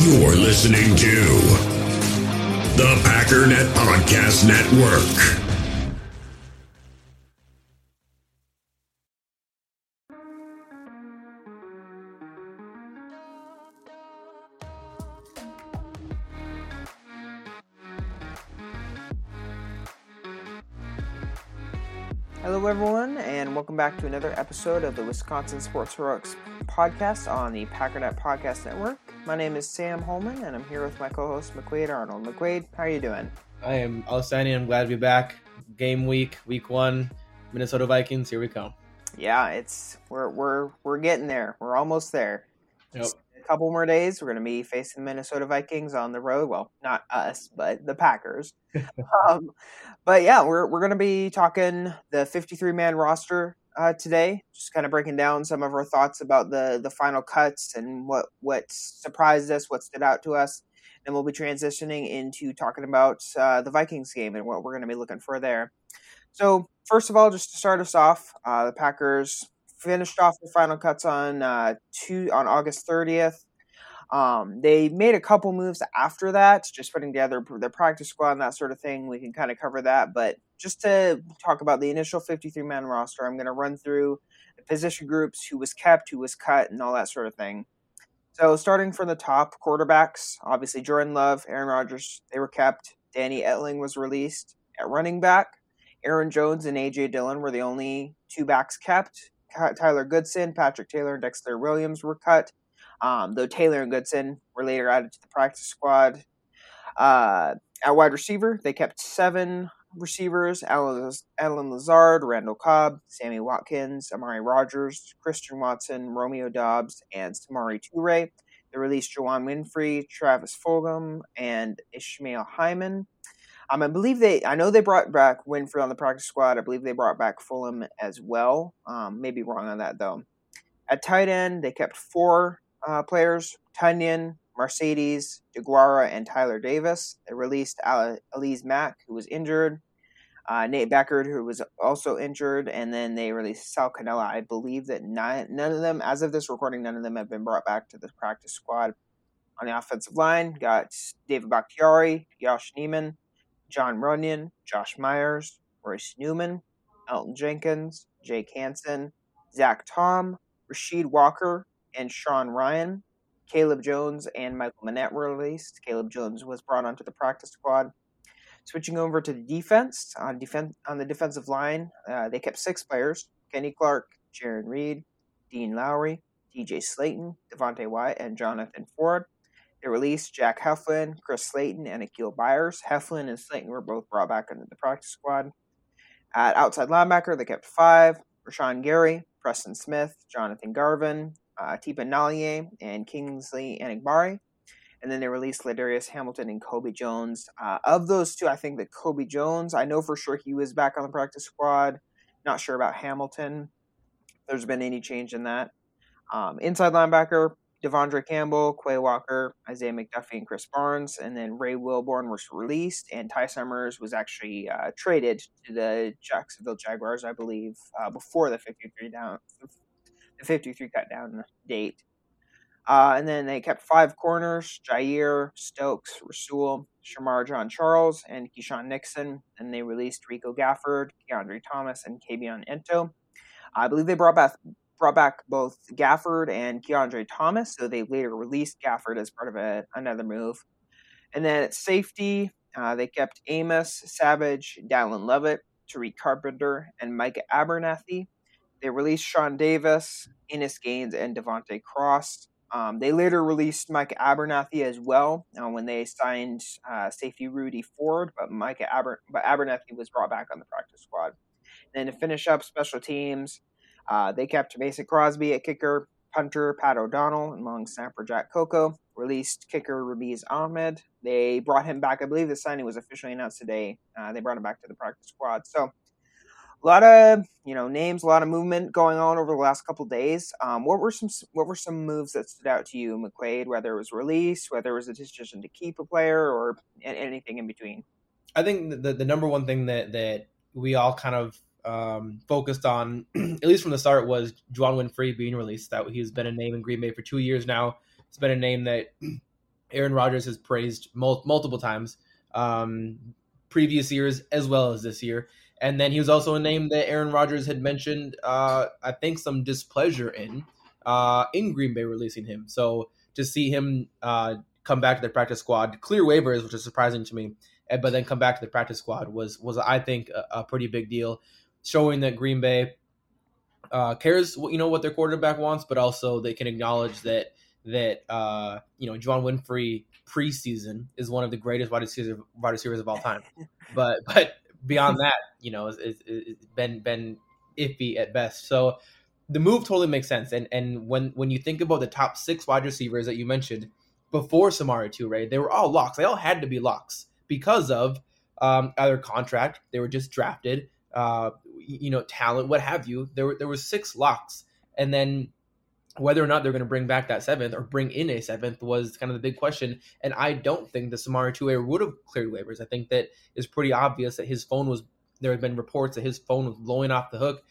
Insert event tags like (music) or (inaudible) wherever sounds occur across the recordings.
You're listening to the Packernet Podcast Network. Hello, everyone, and welcome back to another episode of the Wisconsin Sports Heroics podcast on the Packernet Podcast Network. My name is Sam Holman, and I'm here with my co-host McQuaid Arnold. McQuaid, how are you doing? I am outstanding. I'm glad to be back. Game week, week one, Minnesota Vikings. Here we come. Yeah, it's we're we're we're getting there. We're almost there. Yep. A couple more days. We're going to be facing the Minnesota Vikings on the road. Well, not us, but the Packers. (laughs) um, but yeah, we're we're going to be talking the 53 man roster uh, today. Just kind of breaking down some of our thoughts about the the final cuts and what what surprised us, what stood out to us. And we'll be transitioning into talking about uh, the Vikings game and what we're going to be looking for there. So first of all, just to start us off, uh, the Packers finished off the final cuts on uh, two on August 30th. Um, they made a couple moves after that, just putting together their practice squad and that sort of thing. We can kind of cover that, but just to talk about the initial 53 man roster, I'm going to run through the position groups, who was kept, who was cut, and all that sort of thing. So, starting from the top, quarterbacks, obviously Jordan Love, Aaron Rodgers, they were kept. Danny Etling was released at running back. Aaron Jones and AJ Dillon were the only two backs kept. Tyler Goodson, Patrick Taylor, and Dexter Williams were cut. Um, though Taylor and Goodson were later added to the practice squad. Uh, at wide receiver, they kept seven receivers Allen, Lazard, Randall Cobb, Sammy Watkins, Amari Rogers, Christian Watson, Romeo Doubs, and Samori Toure. They released Juwann Winfree, Travis Fulgham, and Ishmael Hyman. Um, I believe they, I know they brought back Winfree on the practice squad. I believe they brought back Fulham as well. Um, maybe wrong on that though. At tight end, they kept four uh, players Tonyan, Marcedes, Deguara, and Tyler Davis. They released Alize Mack, who was injured, uh, Nate Beckert, who was also injured, and then they released Sal Cannella. I believe that none, none of them, as of this recording, none of them have been brought back to the practice squad. On the offensive line, got David Bakhtiari, Yosh Nijman, Jon Runyan, Josh Myers, Royce Newman, Elgton Jenkins, Jake Hanson, Zach Tom, Rasheed Walker, and Sean Rhyan. Caleb Jones and Michael Menet were released. Caleb Jones was brought onto the practice squad. Switching over to the defense, on defense on the defensive line, uh, they kept six players: Kenny Clark, Jarran Reed, Dean Lowry, TJ Slaton, Devonte Wyatt, and Jonathan Ford. They released Jack Heflin, Chris Slayton, and Akil Byers. Heflin and Slayton were both brought back into the practice squad. At outside linebacker, they kept five: Rashan Gary, Preston Smith, Jonathan Garvin, uh, Tipa Galeai, and Kingsley Enagbare. And then they released Ladarius Hamilton and Kobe Jones. Uh, of those two, I think that Kobe Jones, I know for sure he was back on the practice squad. Not sure about Hamilton. There's been any change in that. Um, inside linebacker, De'Vondre Campbell, Quay Walker, Isaiah McDuffie, and Chris Barnes. And then Ray Wilborn was released, and Ty Summers was actually uh, traded to the Jacksonville Jaguars, I believe, uh, before the 53 down the 53 cut down date. Uh, and then they kept five corners Jaire, Stokes, Rasul, Shemar Jean-Charles, and Keisean Nixon. And they released Rico Gafford, Kiondre Thomas, and Kabion Ento. I believe they brought back brought back both Gafford and Kiondre Thomas, so they later released Gafford as part of a, another move. And then at safety, uh, they kept Amos, Savage, Dallin Leavitt, Tariq Carpenter, and Micah Abernathy. They released Sean Davis, Innis Gaines, and Devonte Cross. Um, they later released Mike Abernathy as well uh, when they signed uh, safety Rudy Ford, but Mike Aber- but Abernathy was brought back on the practice squad. And then to finish up special teams, uh, they kept Mason Crosby at kicker, punter Pat O'Donnell, and long snapper Jack Coco. Released kicker Ramiz Ahmed. They brought him back. I believe the signing was officially announced today. Uh, they brought him back to the practice squad. So a lot of you know names, a lot of movement going on over the last couple days. Um, what were some what were some moves that stood out to you, McQuaid? Whether it was release, whether it was a decision to keep a player, or anything in between. I think the the number one thing that that we all kind of um, focused on, (clears throat) at least from the start, was Juwann Winfree being released. That he's been a name in Green Bay for two years now. It's been a name that (clears throat) Aaron Rodgers has praised mul- multiple times, um, previous years as well as this year. And then he was also a name that Aaron Rodgers had mentioned, uh, I think, some displeasure in uh, in Green Bay releasing him. So to see him uh, come back to the practice squad, clear waivers, which is surprising to me, but then come back to the practice squad was was I think a, a pretty big deal, showing that Green Bay uh, cares you know what their quarterback wants, but also they can acknowledge that that uh, you know Juwann Winfree preseason is one of the greatest wide receivers, wide receivers of all time. (laughs) but but beyond (laughs) that, you know, it's, it's been been iffy at best. So the move totally makes sense. And and when when you think about the top six wide receivers that you mentioned before Samori Toure, they were all locks. They all had to be locks because of um, either contract, they were just drafted, uh, you know, talent, what have you. There were there was six locks, and then whether or not they're going to bring back that seventh or bring in a seventh was kind of the big question. And I don't think the Samori Toure would have cleared waivers. I think that is pretty obvious that his phone was. There have been reports that his phone was blowing off the hook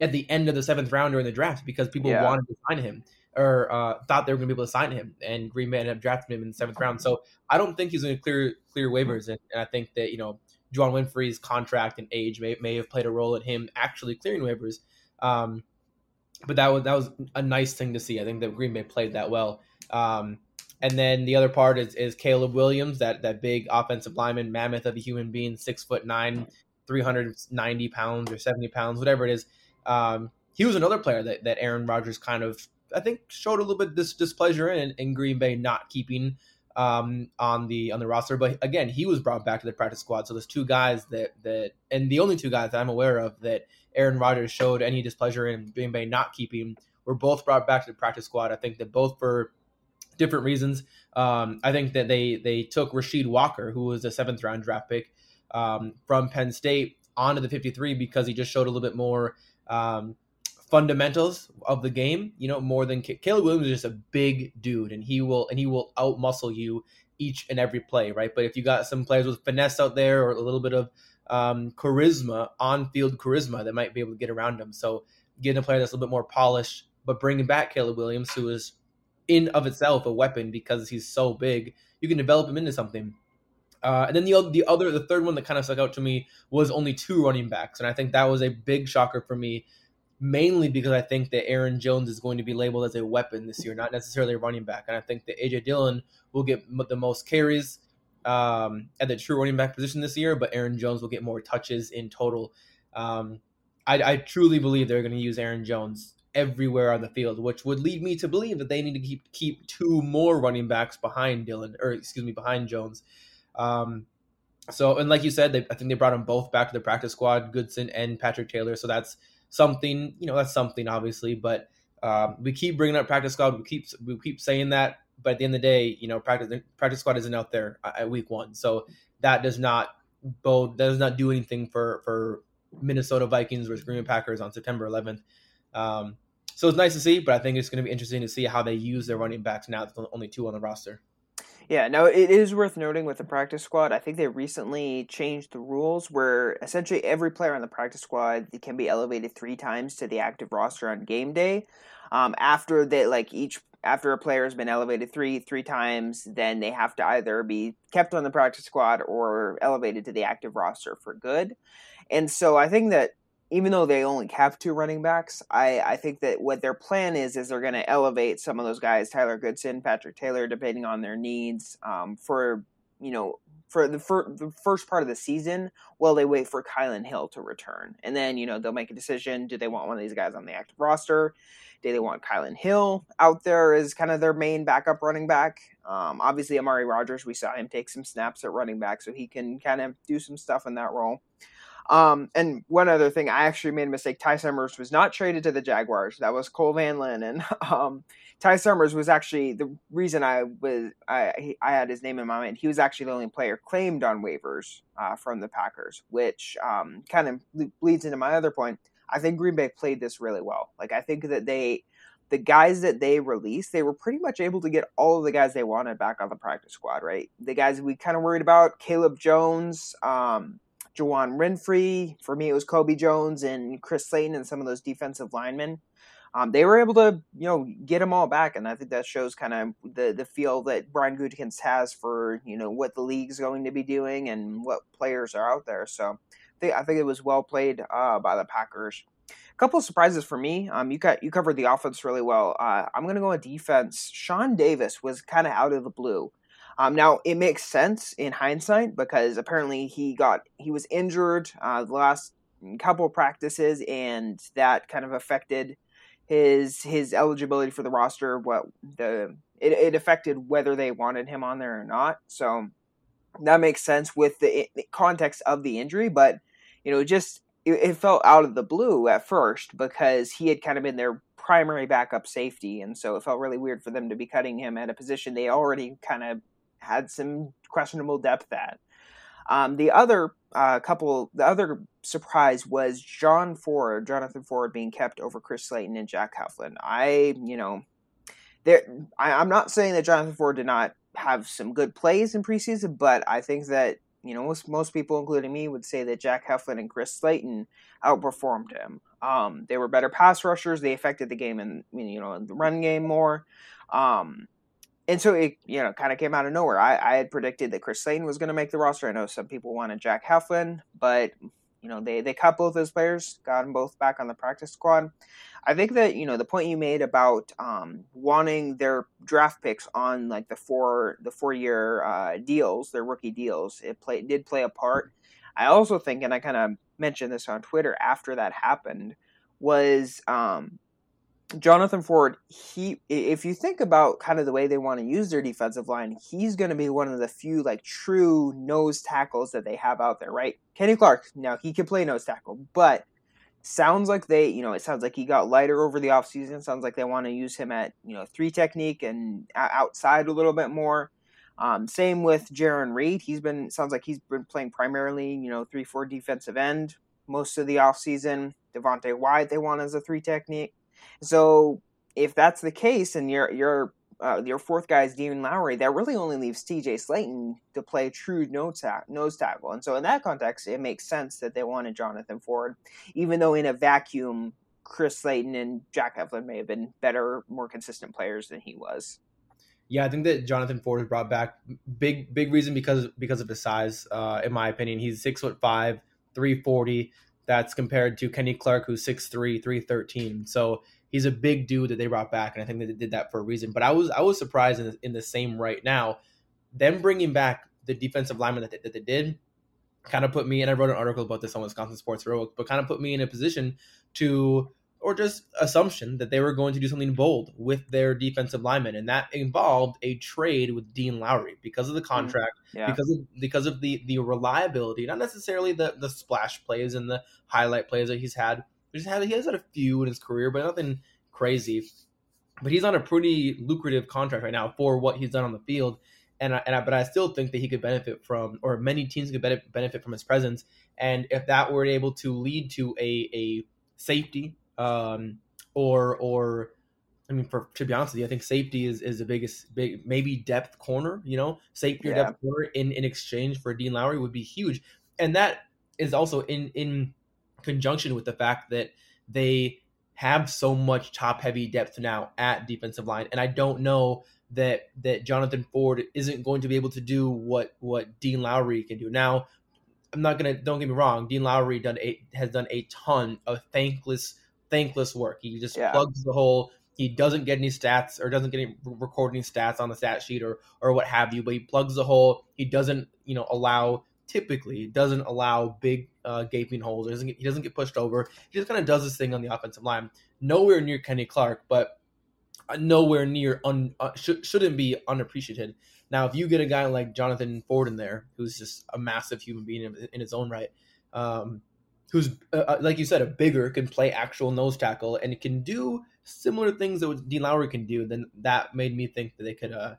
at the end of the seventh round during the draft because people yeah. wanted to sign him or uh, thought they were going to be able to sign him, and Green Bay ended up drafting him in the seventh round. So I don't think he's going to clear clear waivers, and, and I think that you know Juwann Winfree's contract and age may, may have played a role in him actually clearing waivers. Um, but that was that was a nice thing to see. I think that Green Bay played that well. Um, and then the other part is, is Caleb Williams, that that big offensive lineman, mammoth of a human being, six foot nine, three hundred ninety pounds or seventy pounds, whatever it is. Um, he was another player that, that Aaron Rodgers kind of, I think, showed a little bit this displeasure in, in Green Bay not keeping um, on the on the roster. But again, he was brought back to the practice squad. So there's two guys that that, and the only two guys that I'm aware of that Aaron Rodgers showed any displeasure in Green Bay not keeping were both brought back to the practice squad. I think that both for different reasons. Um, I think that they they took Rasheed Walker, who was a seventh round draft pick um, from Penn State, onto the 53 because he just showed a little bit more um, fundamentals of the game. You know, more than Caleb Williams is just a big dude, and he will and he will out muscle you each and every play, right? But if you got some players with finesse out there or a little bit of um, charisma, on field charisma, that might be able to get around him. So getting a player that's a little bit more polished, but bringing back Caleb Williams, who is in of itself a weapon because he's so big, you can develop him into something. Uh, and then the the other the third one that kind of stuck out to me was only two running backs, and I think that was a big shocker for me, mainly because I think that Aaron Jones is going to be labeled as a weapon this year, not necessarily a running back, and I think that AJ Dillon will get the most carries um, at the true running back position this year, but Aaron Jones will get more touches in total. Um, I, I truly believe they're going to use Aaron Jones everywhere on the field, which would lead me to believe that they need to keep keep two more running backs behind Dillon, or excuse me, behind Jones. Um, so, and like you said, they, I think they brought them both back to the practice squad, Goodson and Patrick Taylor. So that's something, you know, that's something obviously. But um, we keep bringing up practice squad. We keep we keep saying that, but at the end of the day, you know, practice practice squad isn't out there at week one, so that does not bode that does not do anything for for Minnesota Vikings versus Green Packers on September 11th. Um, so it's nice to see, but I think it's going to be interesting to see how they use their running backs now. There's only two on the roster. Yeah, now it is worth noting with the practice squad. I think they recently changed the rules where essentially every player on the practice squad can be elevated three times to the active roster on game day. Um, after they like each after a player has been elevated three three times, then they have to either be kept on the practice squad or elevated to the active roster for good. And so I think that even though they only have two running backs, I, I think that what their plan is is they're going to elevate some of those guys, Tyler Goodson, Patrick Taylor, depending on their needs, um, for you know for the, for the first part of the season while they wait for Kylin Hill to return, and then you know they'll make a decision: do they want one of these guys on the active roster? Do they want Kylin Hill out there as kind of their main backup running back? Um, obviously, Amari Rogers, we saw him take some snaps at running back, so he can kind of do some stuff in that role. Um, and one other thing, I actually made a mistake. Ty Summers was not traded to the Jaguars. That was Cole Van Lanen. (laughs) Um, Ty Summers was actually the reason I was I I had his name in my mind. He was actually the only player claimed on waivers uh, from the Packers, which um, kind of leads into my other point. I think Green Bay played this really well. Like I think that they the guys that they released, they were pretty much able to get all of the guys they wanted back on the practice squad, right? The guys we kind of worried about, Caleb Jones, um, Juwann Winfree. For me, it was Kobe Jones and Chris Slayton and some of those defensive linemen. um, they were able to you know get them all back, and I think that shows kind of the the feel that Brian Gutekunst has for you know what the league's going to be doing and what players are out there. So I think, I think it was well played uh, by the Packers. A couple of surprises for me. Um, you got you covered the offense really well. Uh, I'm going to go with defense. Sean Davis was kind of out of the blue. Um, now it makes sense in hindsight because apparently he got he was injured uh, the last couple practices, and that kind of affected his his eligibility for the roster. What the it, it affected whether they wanted him on there or not. So that makes sense with the, the context of the injury, but you know, just it, it, felt out of the blue at first because he had kind of been their primary backup safety, and so it felt really weird for them to be cutting him at a position they already kind of had some questionable depth at. Um, the other uh, couple, the other surprise was John Ford, Jonathan Ford, being kept over Chris Slayton and Jack Heflin. I, you know, there. I, am not saying that Jonathan Ford did not have some good plays in preseason, but I think that you know most most people, including me, would say that Jack Heflin and Chris Slayton outperformed him. Um, they were better pass rushers. They affected the game and you know the run game more. Um, and so it you know kind of came out of nowhere. I, I had predicted that Chris Slayton was going to make the roster. I know some people wanted Jack Heflin, but you know they they cut both those players, got them both back on the practice squad. I think that you know the point you made about um, wanting their draft picks on like the four the four year uh, deals, their rookie deals, it play did play a part. I also think, and I kind of mentioned this on Twitter after that happened, was um, Jonathan Ford, he if you think about kind of the way they want to use their defensive line, he's going to be one of the few like true nose tackles that they have out there, right? Kenny Clark, now he can play nose tackle, but sounds like they, you know, it sounds like he got lighter over the offseason. Sounds like they want to use him at, you know, three technique and outside a little bit more. Um, same with Jarran Reed. He's been sounds like he's been playing primarily, you know, three four defensive end most of the offseason. Devonte Wyatt, they want as a three technique. So if that's the case, and your your uh, your fourth guy is Dean Lowry, that really only leaves T.J. Slaton to play true nose, nose tackle. And so in that context, it makes sense that they wanted Jonathan Ford, even though in a vacuum, Chris Slayton and Jack Heflin may have been better, more consistent players than he was. Yeah, I think that Jonathan Ford was brought back. Big big reason because because of his size. Uh, in my opinion, he's six foot five, three forty. That's compared to Kenny Clark, who's 6'3", 313. So he's a big dude that they brought back, and I think they did that for a reason. But I was I was surprised in the, in the same right now, them bringing back the defensive lineman that they, that they did kind of put me and I wrote an article about this on Wisconsin Sports Heroic, but kind of put me in a position to or just assumption that they were going to do something bold with their defensive lineman, and that involved a trade with Dean Lowry because of the mm, contract, yeah. because of because of the the reliability, not necessarily the the splash plays and the highlight plays that he's had, He's had he has had a few in his career, but nothing crazy. But he's on a pretty lucrative contract right now for what he's done on the field, and I, and I, but I still think that he could benefit from, or many teams could benefit from his presence. And if that were able to lead to a a safety, um, or or I mean, for to be honest with you, I think safety is, is the biggest big maybe depth corner. You know, safety or depth corner in, in exchange for Dean Lowry would be huge, and that is also in in conjunction with the fact that they have so much top heavy depth now at defensive line and I don't know that that Jonathan Ford isn't going to be able to do what what Dean Lowry can do. Now, I'm not going to don't get me wrong, Dean Lowry done a, has done a ton of thankless thankless work. He just yeah. plugs the hole. He doesn't get any stats or doesn't get any recording stats on the stat sheet or or what have you, but he plugs the hole. He doesn't, you know, allow typically doesn't allow big uh, gaping holes. He doesn't, get, he doesn't get pushed over. He just kind of does this thing on the offensive line. Nowhere near Kenny Clark, but uh, nowhere near un, uh, sh- shouldn't be unappreciated. Now, if you get a guy like Jonathan Ford in there, who's just a massive human being in, in his own right, um, who's uh, uh, like you said, a bigger can play actual nose tackle and can do similar things that Dean Lowry can do, then that made me think that they could uh,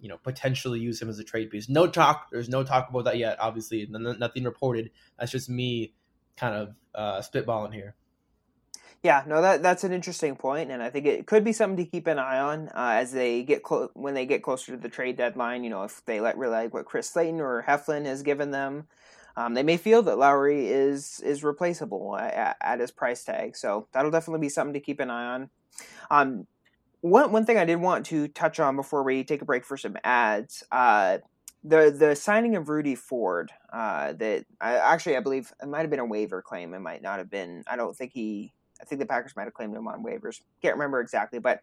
you know potentially use him as a trade piece. No talk. There's no talk about that yet. Obviously, nothing reported. That's just me kind of uh, spitballing here. Yeah, no, that that's an interesting point, and I think it could be something to keep an eye on uh, as they get clo- when they get closer to the trade deadline. You know, if they let really like what Chris Slayton or Heflin has given them, um, they may feel that Lowry is is replaceable at, at, his price tag. So that'll definitely be something to keep an eye on. Um, one one thing I did want to touch on before we take a break for some ads. Uh, the the signing of Rudy Ford. Uh, that I, actually I believe it might have been a waiver claim. It might not have been. I don't think he. I think the Packers might have claimed him on waivers. Can't remember exactly, but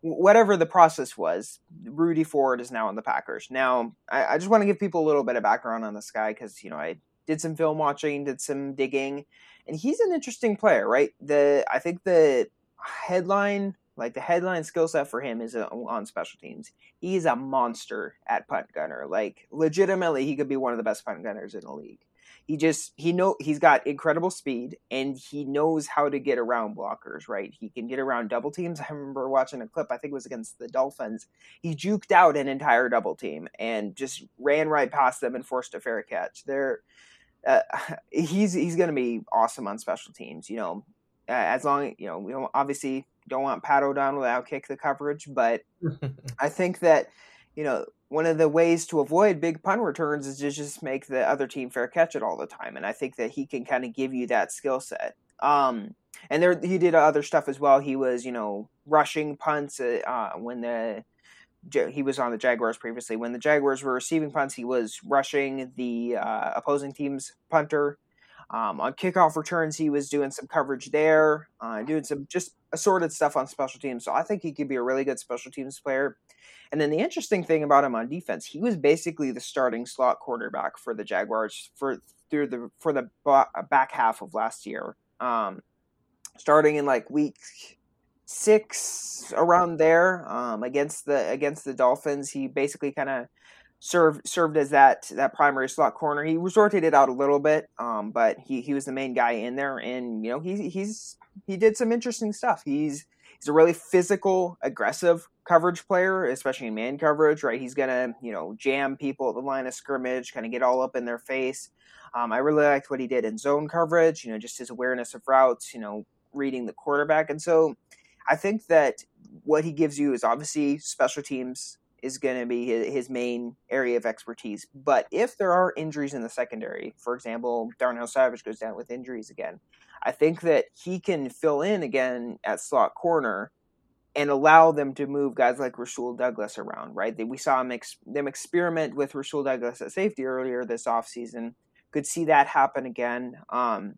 whatever the process was, Rudy Ford is now in the Packers. Now, I, I just want to give people a little bit of background on this guy because you know I did some film watching, did some digging, and he's an interesting player, right? The I think the headline like the headline skill set for him is uh, on special teams. He's a monster at punt gunner. Like legitimately, he could be one of the best punt gunners in the league. He just he know he's got incredible speed and he knows how to get around blockers. Right, he can get around double teams. (laughs) I remember watching a clip. I think it was against the Dolphins. He juked out an entire double team and just ran right past them and forced a fair catch. There, uh, (laughs) he's he's going to be awesome on special teams. You know, uh, as long you know we don't obviously don't want Pat O'Donnell to outkick the coverage, but (laughs) I think that you know one of the ways to avoid big punt returns is to just make the other team fair catch it all the time, and I think that he can kind of give you that skill set. Um, and there he did other stuff as well. He was you know rushing punts uh, uh when the he was on the Jaguars previously. When the Jaguars were receiving punts, he was rushing the uh, opposing team's punter. Um, on kickoff returns, he was doing some coverage there, uh, doing some just assorted stuff on special teams. So I think he could be a really good special teams player. And then the interesting thing about him on defense, he was basically the starting slot quarterback for the Jaguars for through the for the back half of last year. Um, starting in like week six around there um, against the against the Dolphins, he basically kind of served served as that that primary slot corner. He was rotated out a little bit, um, but he he was the main guy in there, and you know he he's he did some interesting stuff. He's he's a really physical, aggressive coverage player, especially in man coverage. Right, he's gonna you know jam people at the line of scrimmage, kind of get all up in their face. Um, I really liked what he did in zone coverage. You know, just his awareness of routes. You know, reading the quarterback, and so I think that what he gives you is obviously special teams is going to be his, main area of expertise. But if there are injuries in the secondary, for example, Darnell Savage goes down with injuries again, I think that he can fill in again at slot corner and allow them to move guys like Rasul Douglas around, right? We saw them experiment with Rasul Douglas at safety earlier this offseason. Could see that happen again. Um,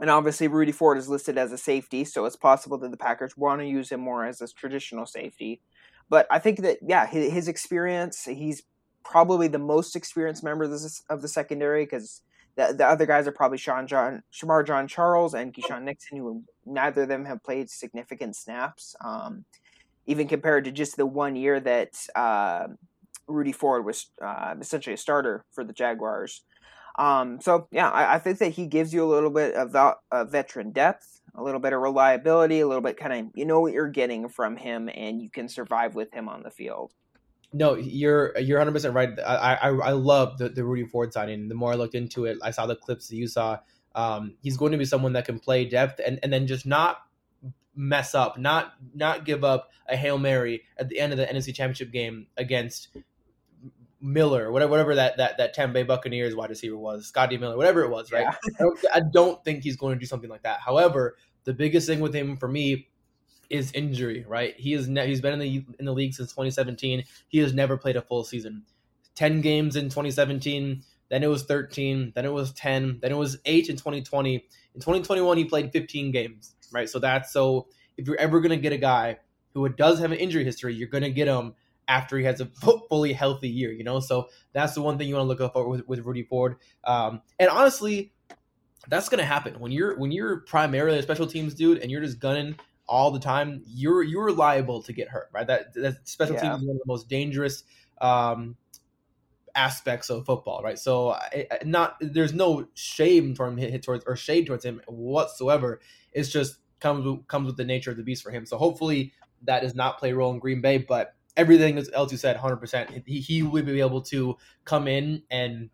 and obviously, Rudy Ford is listed as a safety, so it's possible that the Packers want to use him more as a traditional safety. But I think that yeah, his, his experience, he's probably the most experienced member of the, of the secondary because the, the other guys are probably Sean John, Shemar Jean-Charles and Keisean Nixon, who neither of them have played significant snaps, um, even compared to just the one year that uh, Rudy Ford was uh, essentially a starter for the Jaguars. Um, so yeah, I, I, think that he gives you a little bit of the veteran depth a little bit of reliability, a little bit kind of you know what you're getting from him, and you can survive with him on the field. No, you're you're 100 percent right. I I, I love the, the Rudy Ford signing. The more I looked into it, I saw the clips that you saw. Um, he's going to be someone that can play depth and, and then just not mess up, not not give up a hail mary at the end of the NFC Championship game against Miller, whatever, whatever that that that Tampa Bay Buccaneers wide receiver was, Scotty Miller, whatever it was, right? Yeah. (laughs) I, don't, I don't think he's going to do something like that. However, the biggest thing with him for me is injury, right? He is ne- he's been in the in the league since 2017. He has never played a full season. 10 games in 2017, then it was 13, then it was 10, then it was 8 in 2020. In 2021 he played 15 games, right? So that's so if you're ever going to get a guy who does have an injury history, you're going to get him after he has a fully healthy year, you know? So that's the one thing you want to look up for with, with Rudy Ford. Um, and honestly, that's going to happen when you're when you're primarily a special teams dude and you're just gunning all the time. You're you're liable to get hurt, right? That that special yeah. teams is one of the most dangerous um, aspects of football, right? So not there's no shame toward him towards or shade towards him whatsoever. It's just comes comes with the nature of the beast for him. So hopefully that does not play a role in Green Bay, but everything else you said 100% he, he will be able to come in and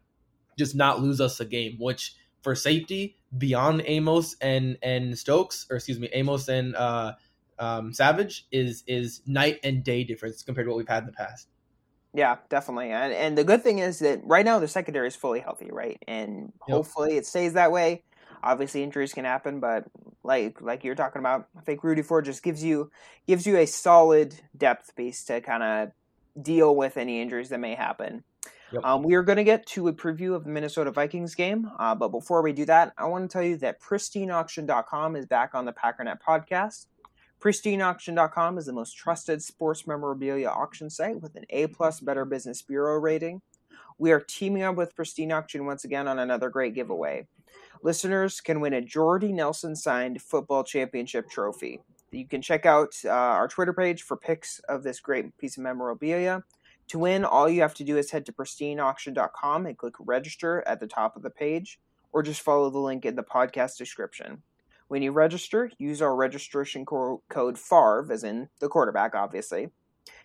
just not lose us a game which for safety beyond amos and and stokes or excuse me amos and uh um, savage is is night and day difference compared to what we've had in the past. Yeah definitely. And and the good thing is that right now the secondary is fully healthy right? And yep. hopefully it stays that way Obviously, injuries can happen, but like like you're talking about, I think Rudy Ford just gives you gives you a solid depth piece to kind of deal with any injuries that may happen. Yep. Um, we are going to get to a preview of the Minnesota Vikings game, uh, but before we do that, I want to tell you that PristineAuction.com is back on the Packernet podcast. PristineAuction.com is the most trusted sports memorabilia auction site with an A plus Better Business Bureau rating. We are teaming up with Pristine Auction once again on another great giveaway. Listeners can win a Jordy Nelson signed football championship trophy. You can check out uh, our Twitter page for pics of this great piece of memorabilia. To win, all you have to do is head to pristineauction.com and click register at the top of the page, or just follow the link in the podcast description. When you register, use our registration co- code FARV, as in the quarterback, obviously,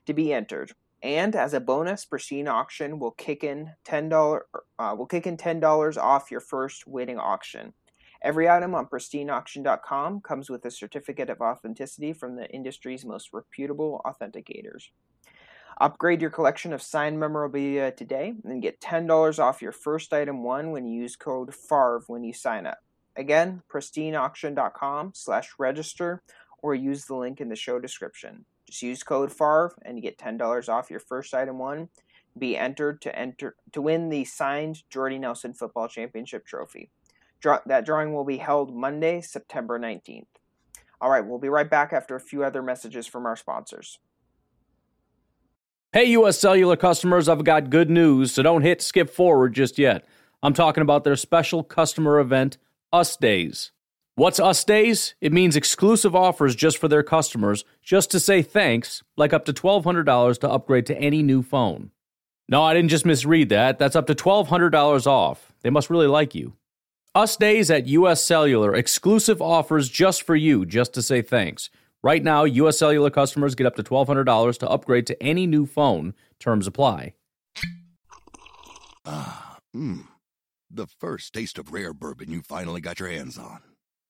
to be entered. And as a bonus, Pristine Auction will kick in ten dollar uh, will kick in ten dollars off your first winning auction. Every item on pristineauction.com comes with a certificate of authenticity from the industry's most reputable authenticators. Upgrade your collection of signed memorabilia today and get $10 off your first item one when you use code FARV when you sign up. Again, pristineauction.com slash register or use the link in the show description. Just use code FARV and you get $10 off your first item one. Be entered to enter to win the signed Jordy Nelson Football Championship trophy. Draw, that drawing will be held Monday, September 19th. All right, we'll be right back after a few other messages from our sponsors. Hey, US Cellular customers, I've got good news, so don't hit skip forward just yet. I'm talking about their special customer event, Us Days. What's Us Days? It means exclusive offers just for their customers, just to say thanks, like up to $1,200 to upgrade to any new phone. No, I didn't just misread that. That's up to $1,200 off. They must really like you. Us Days at US Cellular, exclusive offers just for you, just to say thanks. Right now, US Cellular customers get up to $1,200 to upgrade to any new phone. Terms apply. Ah, mmm. The first taste of rare bourbon you finally got your hands on.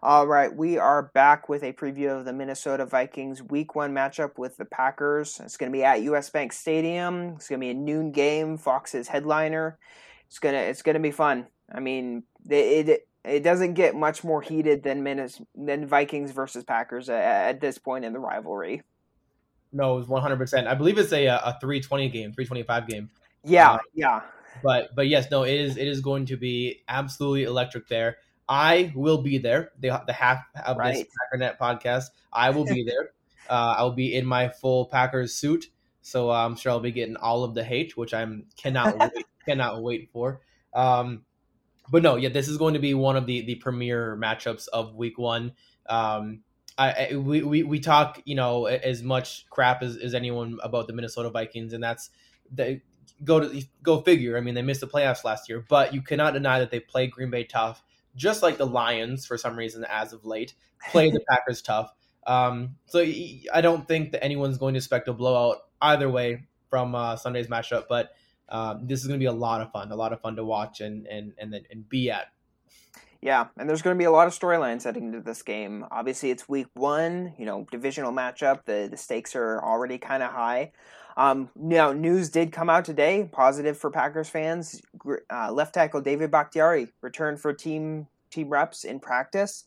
All right, we are back with a preview of the Minnesota Vikings week one matchup with the Packers. It's going to be at US Bank Stadium. It's going to be a noon game. Fox's headliner. It's gonna it's gonna be fun. I mean, it, it it doesn't get much more heated than Minnes, than Vikings versus Packers at, at, this point in the rivalry. No, it's one hundred percent. I believe it's a a three twenty game, three twenty five game. Yeah, uh, yeah. But but yes, no, it is it is going to be absolutely electric there. I will be there. The the half of right. this Packernet podcast, I will be there. (laughs) uh, I will be in my full Packers suit, so uh, I'm sure I'll be getting all of the hate, which I'm cannot (laughs) wait, cannot wait for. Um, but no, yeah, this is going to be one of the the premier matchups of Week One. Um, I, I we, we we talk you know as much crap as, as anyone about the Minnesota Vikings, and that's the go to go figure. I mean, they missed the playoffs last year, but you cannot deny that they play Green Bay tough, just like the Lions for some reason as of late play the (laughs) Packers tough. Um, so I don't think that anyone's going to expect a blowout either way from uh, Sunday's matchup, but um, this is going to be a lot of fun, a lot of fun to watch and and and then and be at. Yeah, and there's going to be a lot of storylines heading into this game. Obviously, it's week one, you know, divisional matchup. The the stakes are already kind of high. Um, now, news did come out today, positive for Packers fans. Uh, left tackle David Bakhtiari returned for team team reps in practice.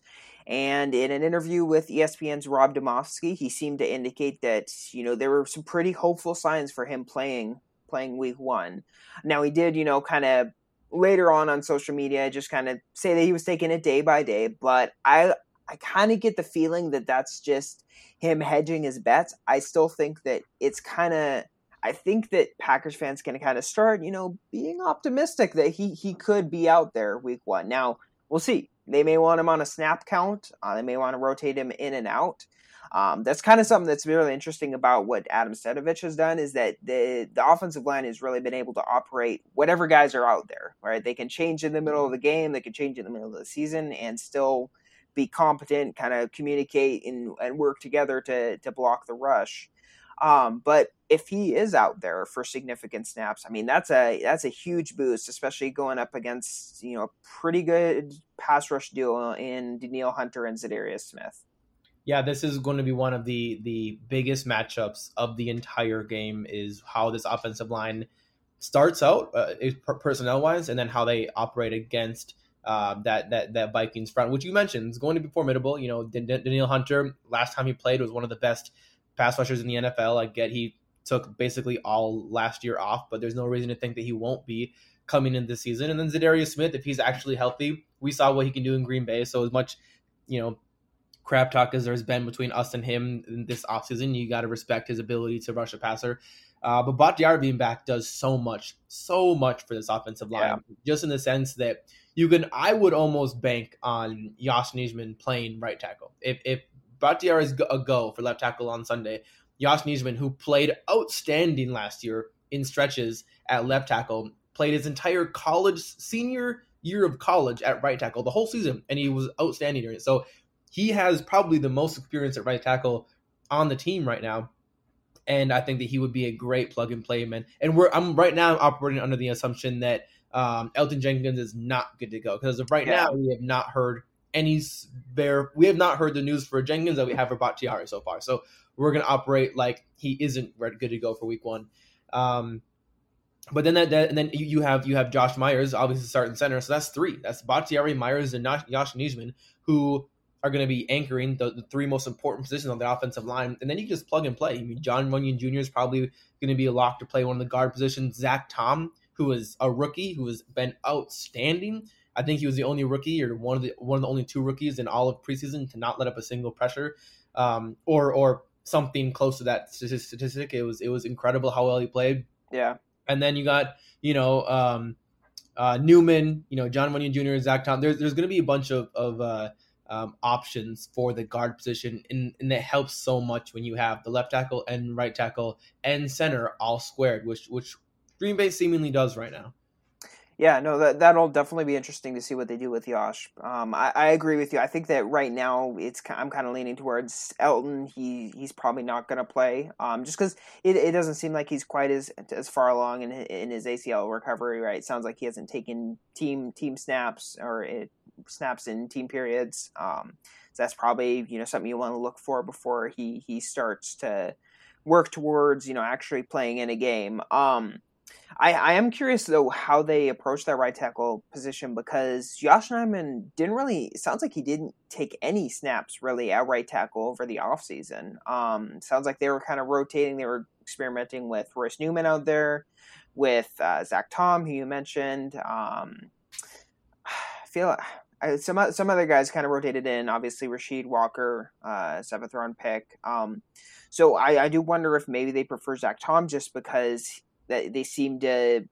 And in an interview with ESPN's Rob Demovsky, he seemed to indicate that you know there were some pretty hopeful signs for him playing playing week one. Now he did, you know, kind of later on on social media just kind of say that he was taking it day by day, but I I kind of get the feeling that that's just him hedging his bets. I still think that it's kind of I think that Packers fans can kind of start, you know, being optimistic that he he could be out there week one. Now we'll see. They may want him on a snap count. Uh, they may want to rotate him in and out. Um, that's kind of something that's really interesting about what Adam Stenavich has done is that the the offensive line has really been able to operate whatever guys are out there. Right, they can change in the middle of the game, they can change in the middle of the season, and still be competent, kind of communicate and, and work together to to block the rush. Um, but if he is out there for significant snaps, I mean that's a that's a huge boost, especially going up against you know pretty good pass rush duo in Danielle Hunter and Za'Darius Smith. Yeah, this is going to be one of the the biggest matchups of the entire game. Is how this offensive line starts out uh, personnel wise, and then how they operate against uh, that that that Vikings front, which you mentioned is going to be formidable. You know, Danielle Hunter last time he played was one of the best pass rushers in the NFL. I get he took basically all last year off, but there's no reason to think that he won't be coming in this season. And then Za'Darius Smith, if he's actually healthy, we saw what he can do in Green Bay. So as much, you know, crap talk as there's been between us and him in this offseason, you got to respect his ability to rush a passer. Uh, but Bakhtiari being back does so much, so much for this offensive line, yeah. just in the sense that you can, I would almost bank on Nijman playing right tackle. If, if Bakhtiari is a go for left tackle on Sunday. Nijman, who played outstanding last year in stretches at left tackle, played his entire college senior year of college at right tackle the whole season, and he was outstanding during it. So he has probably the most experience at right tackle on the team right now. And I think that he would be a great plug and play man. And we're I'm right now operating under the assumption that um, Elgton Jenkins is not good to go because of right yeah. now we have not heard any bear. We have not heard the news for Jenkins that we have for Bakhtiari so far. So we're going to operate like he isn't good to go for week one. Um, but then that, that, and then you have you have Josh Myers obviously starting center, so that's three. That's Bakhtiari, Myers, and Yosh Nijman who are going to be anchoring the, the, three most important positions on the offensive line. And then you just plug and play. I mean, Jon Runyan Jr. is probably going to be a lock to play one of the guard positions. Zach Tom, who is a rookie who has been outstanding I think he was the only rookie or one of the one of the only two rookies in all of preseason to not let up a single pressure, um, or or something close to that statistic. It was it was incredible how well he played. Yeah. And then you got you know um, uh, Newman, you know Jon Runyan Jr., Zach Tom. There's there's going to be a bunch of of uh, um, options for the guard position, and, and it helps so much when you have the left tackle and right tackle and center all squared, which which Green Bay seemingly does right now. Yeah, no, that that'll definitely be interesting to see what they do with Yosh. Um, I, I agree with you. I think that right now it's I'm kind of leaning towards Elgton. He he's probably not going to play, um, just because it, it doesn't seem like he's quite as as far along in in his ACL recovery. Right, it sounds like he hasn't taken team team snaps or it, snaps in team periods. Um, so that's probably you know something you want to look for before he he starts to work towards you know actually playing in a game. Um, I, I am curious though how they approach that right tackle position because Yosh Nijman didn't really sounds like he didn't take any snaps really at right tackle over the offseason. Um sounds like they were kind of rotating, they were experimenting with Royce Newman out there, with uh, Zach Tom, who you mentioned. Um I feel I, some some other guys kind of rotated in. Obviously, Rasheed Walker, uh, seventh round pick. Um, so I, I do wonder if maybe they prefer Zach Tom just because that they seem to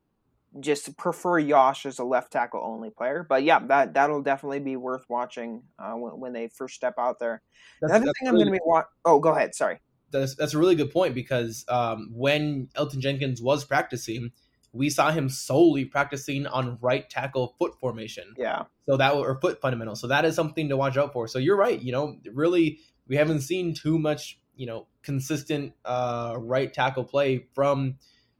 just prefer Yosh as a left tackle only player. But yeah, that that'll definitely be worth watching uh, when, when, they first step out there. That's, Another that's thing really, I'm going to be watching. Oh, go ahead. Sorry. That's that's a really good point because um, when Elgton Jenkins was practicing, we saw him solely practicing on right tackle foot formation. Yeah. So that or foot fundamental. So that is something to watch out for. So you're right. You know, really, we haven't seen too much. You know, consistent uh, right tackle play from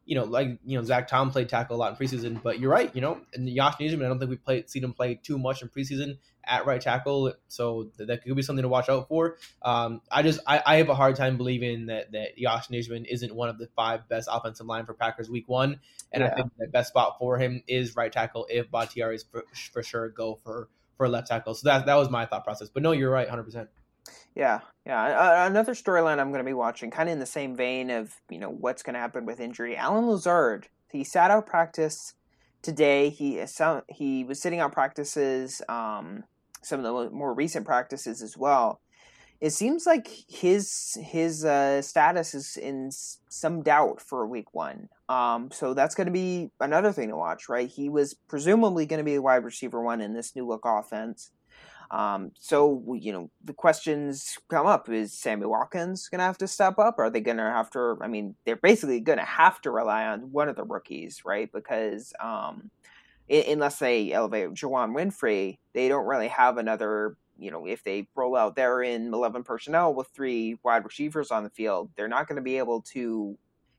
you know, like you know, Zach Tom played tackle a lot in preseason, but you're right. You know, and Yosh Nijman, I don't think we played seen him play too much in preseason at right tackle, so that could be something to watch out for. Um, I just I, I, have a hard time believing that that Yosh Nijman isn't one of the five best offensive line for Packers Week One, and yeah. I think the best spot for him is right tackle if Bakhtiari is for, for sure go for for left tackle. So that that was my thought process. But no, you're right, hundred percent. Yeah, yeah. another storyline I'm going to be watching, kind of in the same vein of you know what's going to happen with injury. Allen Lazard, he sat out practice today. He he was sitting out practices, um, some of the more recent practices as well. It seems like his his uh, status is in some doubt for week one. Um, so that's going to be another thing to watch, right? He was presumably going to be a wide receiver one in this new look offense. Um, so you know the questions come up: Is Sammy Watkins going to have to step up? Are they going to have to? I mean, they're basically going to have to rely on one of the rookies, right? Because um, unless they elevate Juwann Winfree, they don't really have another you know, if they roll out there in 11 personnel with three wide receivers on the field, they're not going to be able to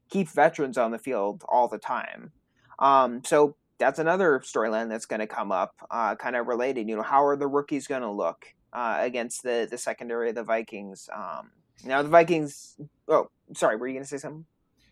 keep veterans on the field all the time. Um, so that's another storyline that's going to come up, uh, kind of related. You know, how are the rookies going to look uh, against the the secondary of the Vikings? Um, now the Vikings. Oh, sorry, were you going to say something?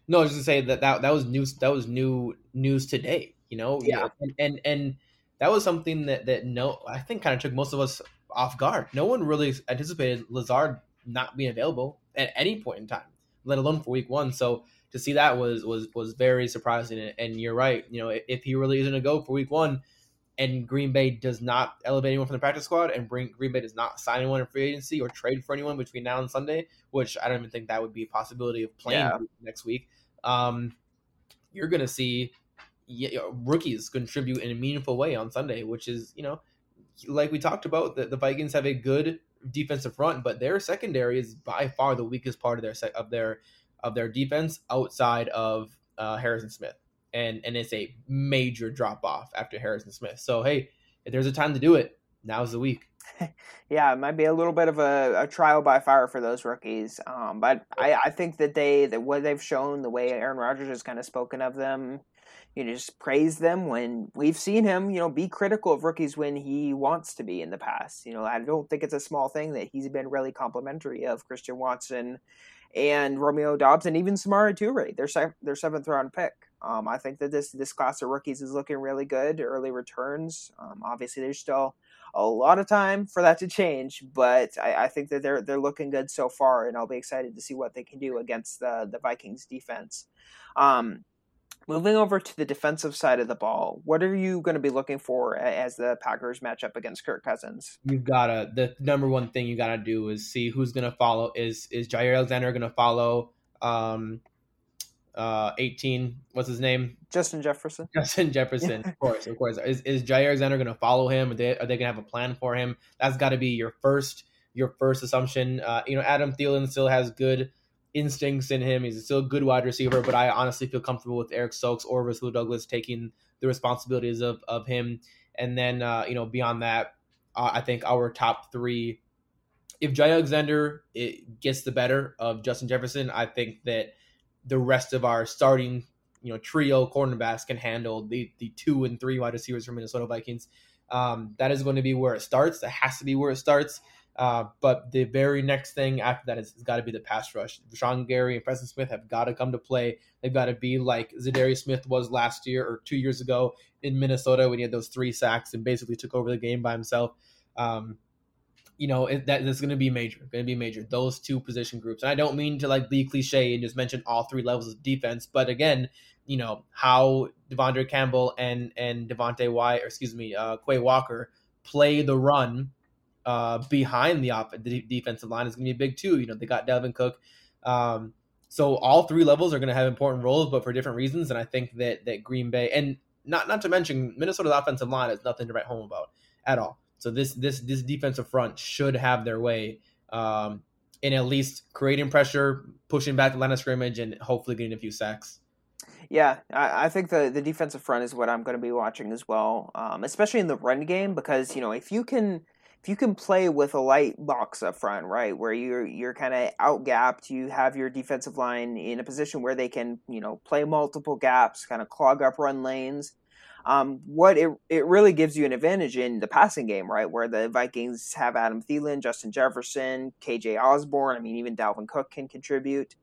No, I was just to say that, that that was news. That was new news today. You know, yeah, and and, and that was something that that no, I think kind of took most of us off guard. No one really anticipated Lazard not being available at any point in time, let alone for Week One. So to see that was was was very surprising. And you're right. You know, if he really isn't a go for Week One, and Green Bay does not elevate anyone from the practice squad, and bring Green Bay does not sign anyone in free agency or trade for anyone between now and Sunday, which I don't even think that would be a possibility of playing yeah. next week. Um, you're gonna see rookies contribute in a meaningful way on Sunday, which is you know, like we talked about, the, the Vikings have a good defensive front, but their secondary is by far the weakest part of their set of their of their defense outside of uh, Harrison Smith, and and it's a major drop off after Harrison Smith. So hey, if there's a time to do it, now's the week. (laughs) yeah, it might be a little bit of a, a trial by fire for those rookies, um, but I, I think that they that what they've shown, the way Aaron Rodgers has kind of spoken of them, you know, just praise them when we've seen him, you know, be critical of rookies when he wants to be in the past. You know, I don't think it's a small thing that he's been really complimentary of Christian Watson and Romeo Doubs and even Samori Toure, their se- their seventh round pick. Um, I think that this this class of rookies is looking really good. Early returns. Um, obviously, there's still a lot of time for that to change, but I, I, think that they're they're looking good so far, and I'll be excited to see what they can do against the the Vikings defense. Um, Moving over to the defensive side of the ball, what are you going to be looking for as the Packers match up against Kirk Cousins? You've got to the number one thing you got to do is see who's going to follow. Is is Jaire Alexander going to follow? Um, uh, 18. What's his name? Justin Jefferson. (laughs) Justin Jefferson, of course, of course. Is is Jaire Alexander going to follow him? Are they are they going to have a plan for him? That's got to be your first your first assumption. Uh, you know, Adam Thielen still has good instincts in him. He's still a good wide receiver, but I honestly feel comfortable with Eric Stokes or Rasul Douglas taking the responsibilities of, of him. And then, uh, you know, beyond that, uh, I think our top three, if Jaire Alexander it gets the better of Justin Jefferson, I think that the rest of our starting, you know, trio cornerbacks can handle the, the two and three wide receivers from Minnesota Vikings. Um, that is going to be where it starts. That has to be where it starts. Uh, but the very next thing after that has got to be the pass rush. Sean Gary and Preston Smith have got to come to play. They've got to be like Za'Darius Smith was last year or two years ago in Minnesota when he had those three sacks and basically took over the game by himself. Um, you know it, that that's going to be major. Going to be major. Those two position groups, and I don't mean to like be cliche and just mention all three levels of defense, but again, you know how De'Vondre Campbell and and Devonte Wyatt, or excuse me, uh, Quay Walker play the run uh, behind the, off- the defensive line is going to be big too. You know, they got Dalvin Cook. Um, so all three levels are going to have important roles, but for different reasons. And I think that that Green Bay and not not to mention Minnesota's offensive line is nothing to write home about at all. So this this this defensive front should have their way um, in at least creating pressure, pushing back the line of scrimmage, and hopefully getting a few sacks. Yeah, I, I think the the defensive front is what I'm going to be watching as well, um, especially in the run game because you know if you can if you can play with a light box up front, right, where you're you're kind of outgapped, you have your defensive line in a position where they can, you know, play multiple gaps, kind of clog up run lanes. Um, what it it really gives you an advantage in the passing game, right, where the Vikings have Adam Thielen, Justin Jefferson, KJ Osborn. I mean, even Dalvin Cook can contribute.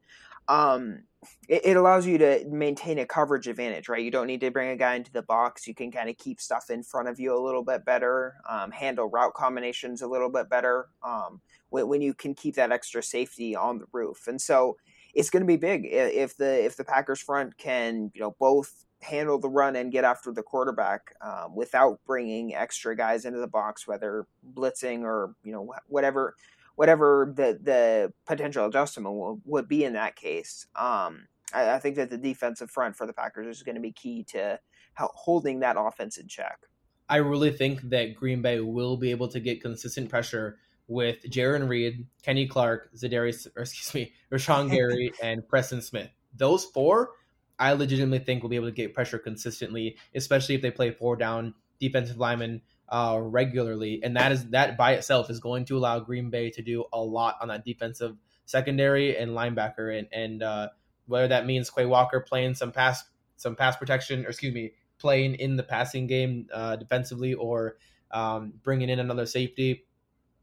Um, it, it, allows you to maintain a coverage advantage, right? You don't need to bring a guy into the box. You can kind of keep stuff in front of you a little bit better, um, handle route combinations a little bit better um, when, when, you can keep that extra safety on the roof. And so it's going to be big if the if the Packers front can you know both handle the run and get after the quarterback um, without bringing extra guys into the box, whether blitzing or you know whatever whatever the the potential adjustment will, would be in that case. Um, I, I, think that the defensive front for the Packers is going to be key to holding that offense in check. I really think that Green Bay will be able to get consistent pressure with Jarran Reed, Kenny Clark, Za'Darius, or excuse me, Rashan (laughs) Gary, and Preston Smith. Those four, I legitimately think will be able to get pressure consistently, especially if they play four down defensive linemen uh, regularly, and that is that by itself is going to allow Green Bay to do a lot on that defensive secondary and linebacker, and and uh, whether that means Quay Walker playing some pass some pass protection, or excuse me, playing in the passing game uh, defensively, or um, bringing in another safety,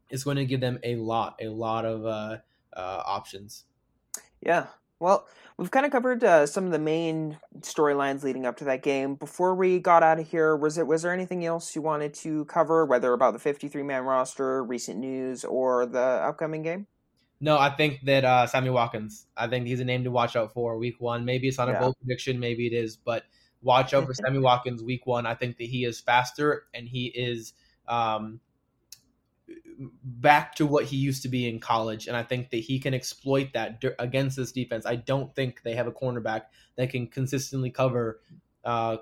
is going to give them a lot, a lot of uh, uh, options. Yeah. Well, we've kind of covered uh, some of the main storylines leading up to that game. Before we got out of here, was it was there anything else you wanted to cover, whether about the 53 man roster, recent news, or the upcoming game? No, I think that uh, Sammy Watkins. I think he's a name to watch out for week one. Maybe it's not a bold prediction, maybe it is, but watch out for (laughs) Sammy Watkins week one. I think that he is faster and he is um, back to what he used to be in college, and I think that he can exploit that against this defense. I don't think they have a cornerback that can consistently cover uh,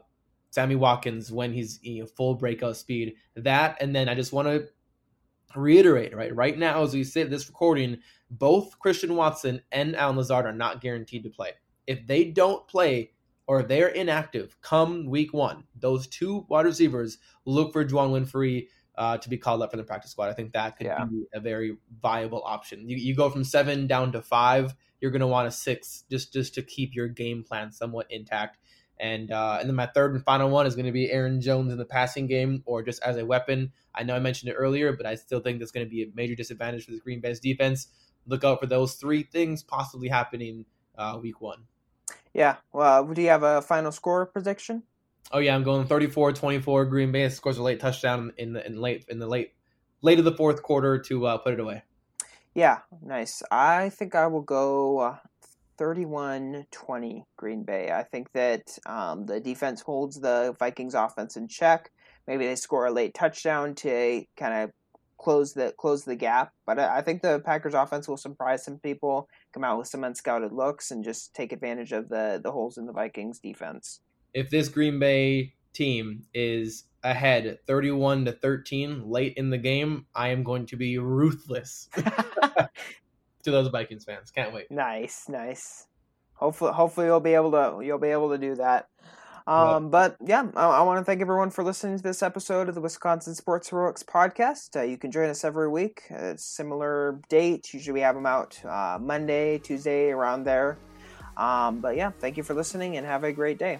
Sammy Watkins when he's you know, full breakout speed. That, and then I just want to reiterate right right now as we sit this recording, both Christian Watson and Allen Lazard are not guaranteed to play. If they don't play or if they are inactive come week one, those two wide receivers look for Juwann Winfree uh, to be called up from the practice squad. I think that could yeah. be a very viable option. You, you go from seven down to five, you're going to want a six just just to keep your game plan somewhat intact. And uh, and then my third and final one is going to be Aaron Jones in the passing game or just as a weapon. I know I mentioned it earlier, but I still think that's going to be a major disadvantage for the Green Bay's defense. Look out for those three things possibly happening uh, week one. Yeah. Well, do you have a final score prediction? Oh yeah, I'm going 34-24. Green Bay scores a late touchdown in the in late in the late late of the fourth quarter to uh, put it away. Yeah, nice. I think I will go uh, 31-20 Green Bay. I think that um, the defense holds the Vikings offense in check. Maybe they score a late touchdown to kind of close the close the gap. But I, I think the Packers offense will surprise some people, come out with some unscouted looks, and just take advantage of the the holes in the Vikings defense if this Green Bay team is ahead 31 to 13 late in the game, I am going to be ruthless (laughs) to those Vikings fans. Can't wait. Nice, nice. Hopefully, hopefully you'll be able to you'll be able to do that. Um, but yeah, I, I want to thank everyone for listening to this episode of the Wisconsin Sports Heroics podcast. Uh, you can join us every week. Uh, similar date. Usually we have them out uh, Monday, Tuesday, around there. Um, but yeah, thank you for listening and have a great day.